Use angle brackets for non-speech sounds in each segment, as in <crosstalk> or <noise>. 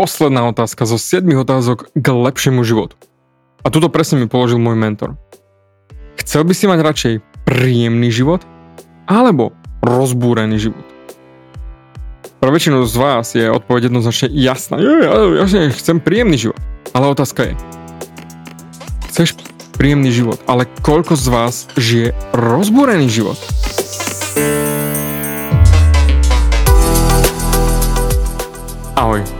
posledná otázka zo 7 otázok k lepšiemu životu. A tuto presne mi položil môj mentor. Chcel by si mať radšej príjemný život alebo rozbúrený život? Pre väčšinu z vás je odpoveď jednoznačne jasná. Ja, ja, ja chcem príjemný život. Ale otázka je, chceš príjemný život, ale koľko z vás žije rozbúrený život? Ahoj,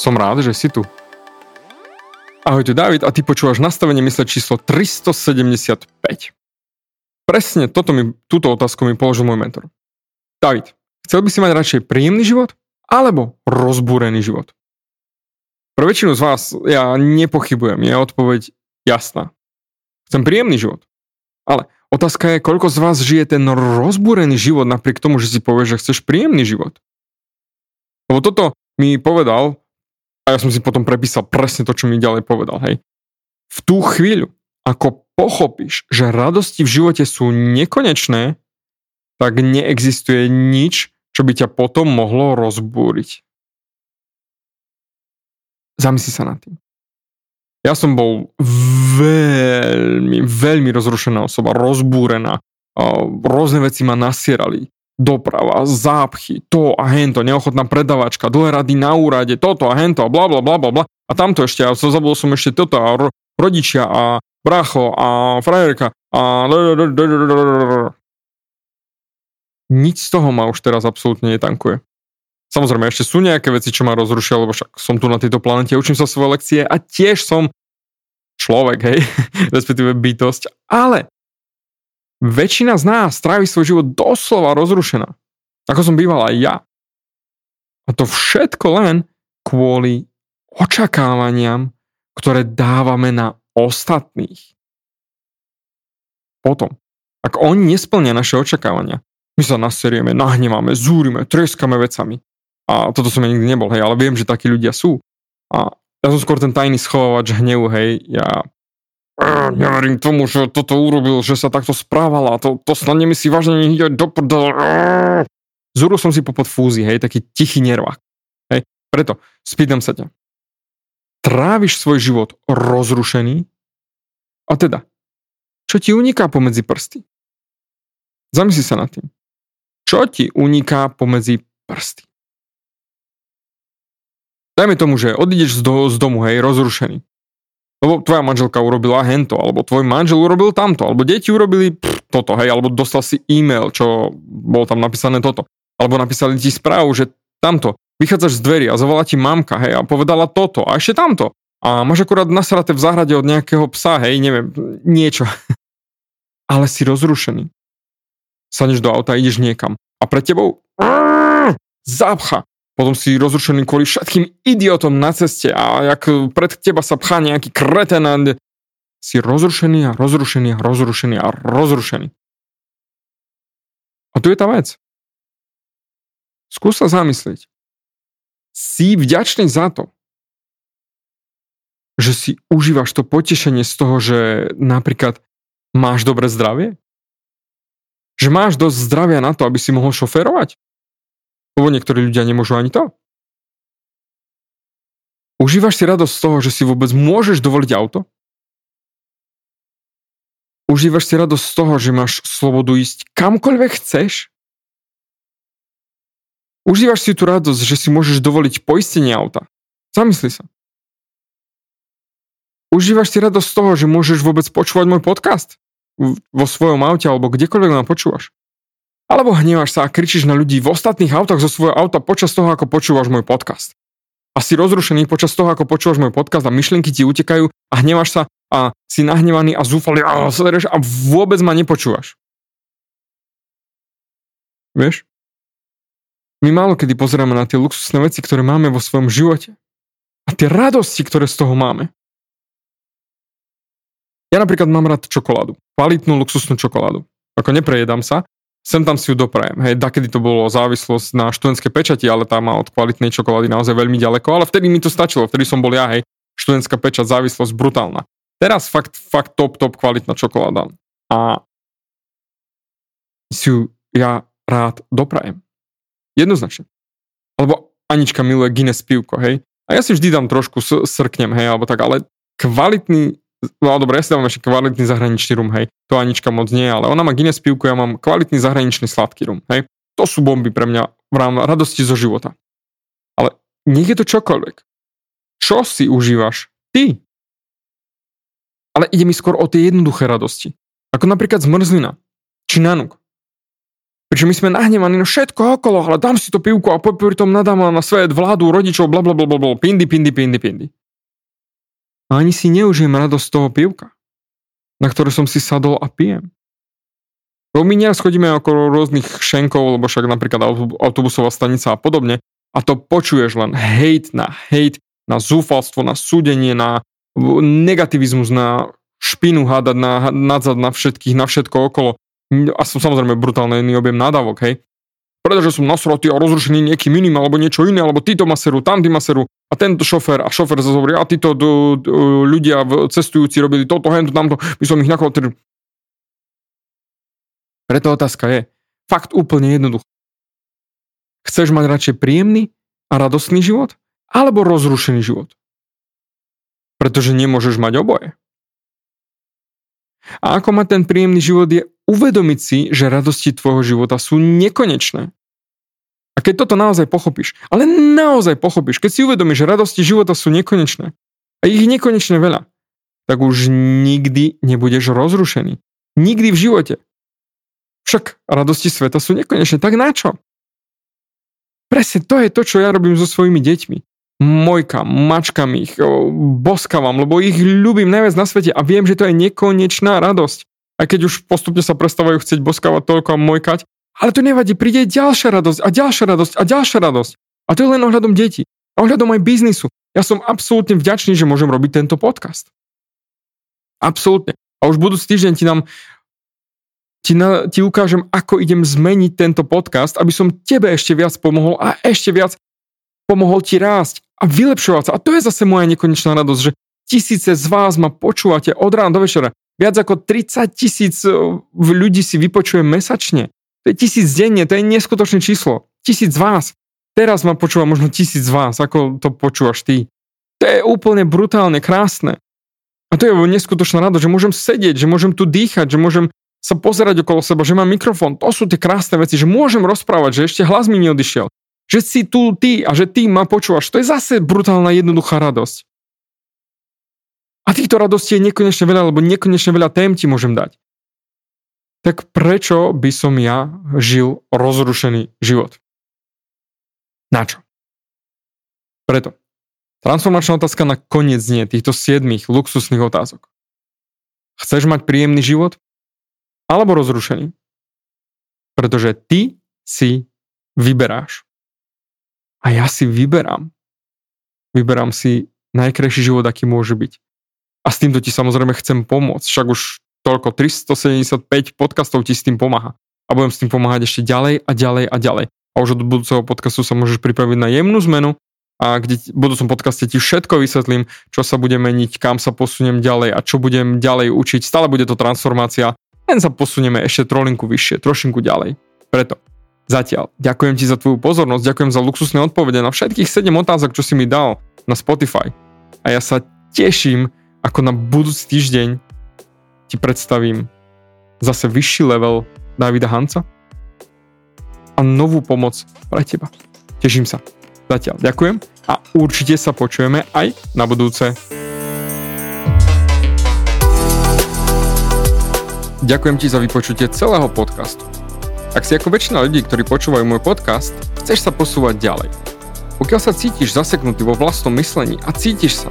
Som rád, že si tu. Ahoj, tu David a ty počúvaš nastavenie mysle číslo 375. Presne toto mi, túto otázku mi položil môj mentor. David, chcel by si mať radšej príjemný život alebo rozbúrený život? Pre väčšinu z vás ja nepochybujem, je odpoveď jasná. Chcem príjemný život. Ale otázka je, koľko z vás žije ten rozbúrený život napriek tomu, že si povieš, že chceš príjemný život. Lebo toto mi povedal ja som si potom prepísal presne to, čo mi ďalej povedal, hej. V tú chvíľu, ako pochopíš, že radosti v živote sú nekonečné, tak neexistuje nič, čo by ťa potom mohlo rozbúriť. Zamysli sa nad tým. Ja som bol veľmi, veľmi rozrušená osoba, rozbúrená. Rôzne veci ma nasierali doprava, zápchy, to a hento, neochotná predavačka, dlhé rady na úrade, toto a hento a bla bla bla bla bla. A tamto ešte, a zabudol som ešte toto a ro- rodičia a bracho a frajerka a... Nič z toho ma už teraz absolútne netankuje. Samozrejme, ešte sú nejaké veci, čo ma rozrušia, lebo však som tu na tejto planete, učím sa svoje lekcie a tiež som človek, hej, <laughs> respektíve bytosť, ale väčšina z nás strávi svoj život doslova rozrušená. Ako som býval aj ja. A to všetko len kvôli očakávaniam, ktoré dávame na ostatných. Potom, ak oni nesplnia naše očakávania, my sa naserieme, nahneváme, zúrime, treskame vecami. A toto som ja nikdy nebol, hej, ale viem, že takí ľudia sú. A ja som skôr ten tajný schovávač hnevu, hej, ja neverím tomu, že toto urobil, že sa takto správala, to, to snad nemyslí vážne, ide do prdele. Zúril som si po podfúzi, hej, taký tichý nervák. Hej, preto spýtam sa ťa. Tráviš svoj život rozrušený? A teda, čo ti uniká pomedzi prsty? Zamysli sa nad tým. Čo ti uniká pomedzi prsty? Dajme tomu, že odídeš z, do, z domu, hej, rozrušený lebo tvoja manželka urobila hento, alebo tvoj manžel urobil tamto, alebo deti urobili pff, toto, hej, alebo dostal si e-mail, čo bolo tam napísané toto, alebo napísali ti správu, že tamto, vychádzaš z dverí a zavolá ti mamka, hej, a povedala toto, a ešte tamto. A máš akurát nasraté v záhrade od nejakého psa, hej, neviem, niečo. <laughs> Ale si rozrušený. Sadneš do auta, ideš niekam. A pred tebou <laughs> zápcha potom si rozrušený kvôli všetkým idiotom na ceste a jak pred teba sa pchá nejaký kreten a si rozrušený a rozrušený a rozrušený a rozrušený. A tu je tá vec. Skús sa zamyslieť. Si vďačný za to, že si užívaš to potešenie z toho, že napríklad máš dobré zdravie? Že máš dosť zdravia na to, aby si mohol šoferovať? Lebo niektorí ľudia nemôžu ani to. Užívaš si radosť z toho, že si vôbec môžeš dovoliť auto? Užívaš si radosť z toho, že máš slobodu ísť kamkoľvek chceš? Užívaš si tú radosť, že si môžeš dovoliť poistenie auta? Zamysli sa. Užívaš si radosť z toho, že môžeš vôbec počúvať môj podcast? Vo svojom aute alebo kdekoľvek ma počúvaš? Alebo hnevaš sa a kričíš na ľudí v ostatných autách zo svojho auta počas toho, ako počúvaš môj podcast? A si rozrušený počas toho, ako počúvaš môj podcast a myšlienky ti utekajú a hnevaš sa a si nahnevaný a zúfalý a, a vôbec ma nepočúvaš. Vieš? My málo kedy pozeráme na tie luxusné veci, ktoré máme vo svojom živote. A tie radosti, ktoré z toho máme. Ja napríklad mám rád čokoládu. Kvalitnú luxusnú čokoládu. Ako neprejedám sa, sem tam si ju doprajem. Hej, dakedy to bolo závislosť na študentské pečati, ale tá má od kvalitnej čokolády naozaj veľmi ďaleko, ale vtedy mi to stačilo, vtedy som bol ja, hej, študentská pečať, závislosť brutálna. Teraz fakt, fakt top, top kvalitná čokoláda. A si ju ja rád doprajem. Jednoznačne. Alebo Anička miluje Guinness pivko, hej. A ja si vždy dám trošku srknem, hej, alebo tak, ale kvalitný No dobre, ja si dávam ešte kvalitný zahraničný rum, hej. To Anička moc nie, ale ona má Guinness pivku, ja mám kvalitný zahraničný sladký rum, hej. To sú bomby pre mňa v radosti zo života. Ale nech je to čokoľvek. Čo si užívaš? Ty. Ale ide mi skôr o tie jednoduché radosti. Ako napríklad zmrzlina. Či nanuk. Prečo my sme nahnevaní na všetko okolo, ale dám si to pivku a popri tom nadám na svet, vládu, rodičov, bla bla bla bla, pindy, pindy, pindy, pindy a ani si neužijem radosť toho pivka, na ktoré som si sadol a pijem. Nieraz chodíme okolo rôznych šenkov, lebo však napríklad autobusová stanica a podobne, a to počuješ len hate na hate, na zúfalstvo, na súdenie, na negativizmus, na špinu hádať, na nadzad na všetkých, na všetko okolo. A som samozrejme brutálny objem nadávok, hej pretože som nasrotý a rozrušený niekým iným alebo niečo iné, alebo títo ma serú, tamtí ma serú a tento šofer a šofer zase hovorí, a títo d- d- ľudia cestujúci robili toto, hento, tamto, by som ich nakol... Preto otázka je, fakt úplne jednoducho. Chceš mať radšej príjemný a radostný život? Alebo rozrušený život? Pretože nemôžeš mať oboje. A ako mať ten príjemný život je uvedomiť si, že radosti tvojho života sú nekonečné. A keď toto naozaj pochopíš, ale naozaj pochopíš, keď si uvedomíš, že radosti života sú nekonečné a ich nekonečne veľa, tak už nikdy nebudeš rozrušený. Nikdy v živote. Však radosti sveta sú nekonečné, tak na čo? Presne to je to, čo ja robím so svojimi deťmi. Mojkam, mačkam ich, boskavam, lebo ich ľúbim najviac na svete a viem, že to je nekonečná radosť aj keď už postupne sa prestávajú chcieť boskávať toľko a mojkať. Ale to nevadí, príde ďalšia radosť a ďalšia radosť a ďalšia radosť. A to je len ohľadom detí. A ohľadom aj biznisu. Ja som absolútne vďačný, že môžem robiť tento podcast. Absolútne. A už budúci týždeň ti nám ti, na, ti ukážem, ako idem zmeniť tento podcast, aby som tebe ešte viac pomohol a ešte viac pomohol ti rásť a vylepšovať sa. A to je zase moja nekonečná radosť, že tisíce z vás ma počúvate od rána do večera. Viac ako 30 tisíc e, ľudí si vypočuje mesačne. To je tisíc denne, to je neskutočné číslo. Tisíc vás. Teraz ma počúva možno tisíc vás, ako to počúvaš ty. To je úplne brutálne, krásne. A to je neskutočná rada, že môžem sedieť, že môžem tu dýchať, že môžem sa pozerať okolo seba, že mám mikrofón. To sú tie krásne veci, že môžem rozprávať, že ešte hlas mi neodišiel. Že si tu ty a že ty ma počúvaš. To je zase brutálna jednoduchá radosť. A týchto radostí je nekonečne veľa, lebo nekonečne veľa tém ti môžem dať. Tak prečo by som ja žil rozrušený život? Na čo? Preto. Transformačná otázka na koniec nie týchto siedmých luxusných otázok. Chceš mať príjemný život? Alebo rozrušený? Pretože ty si vyberáš. A ja si vyberám. Vyberám si najkrajší život, aký môže byť. A s týmto ti samozrejme chcem pomôcť. Však už toľko 375 podcastov ti s tým pomáha. A budem s tým pomáhať ešte ďalej a ďalej a ďalej. A už od budúceho podcastu sa môžeš pripraviť na jemnú zmenu a kde v budúcom podcaste ti všetko vysvetlím, čo sa bude meniť, kam sa posuniem ďalej a čo budem ďalej učiť. Stále bude to transformácia, len sa posunieme ešte trolinku vyššie, trošinku ďalej. Preto zatiaľ ďakujem ti za tvoju pozornosť, ďakujem za luxusné odpovede na všetkých 7 otázok, čo si mi dal na Spotify. A ja sa teším, ako na budúci týždeň ti predstavím zase vyšší level Davida Hanca a novú pomoc pre teba. Teším sa. Zatiaľ ďakujem a určite sa počujeme aj na budúce. Ďakujem ti za vypočutie celého podcastu. Ak si ako väčšina ľudí, ktorí počúvajú môj podcast, chceš sa posúvať ďalej. Pokiaľ sa cítiš zaseknutý vo vlastnom myslení a cítiš sa,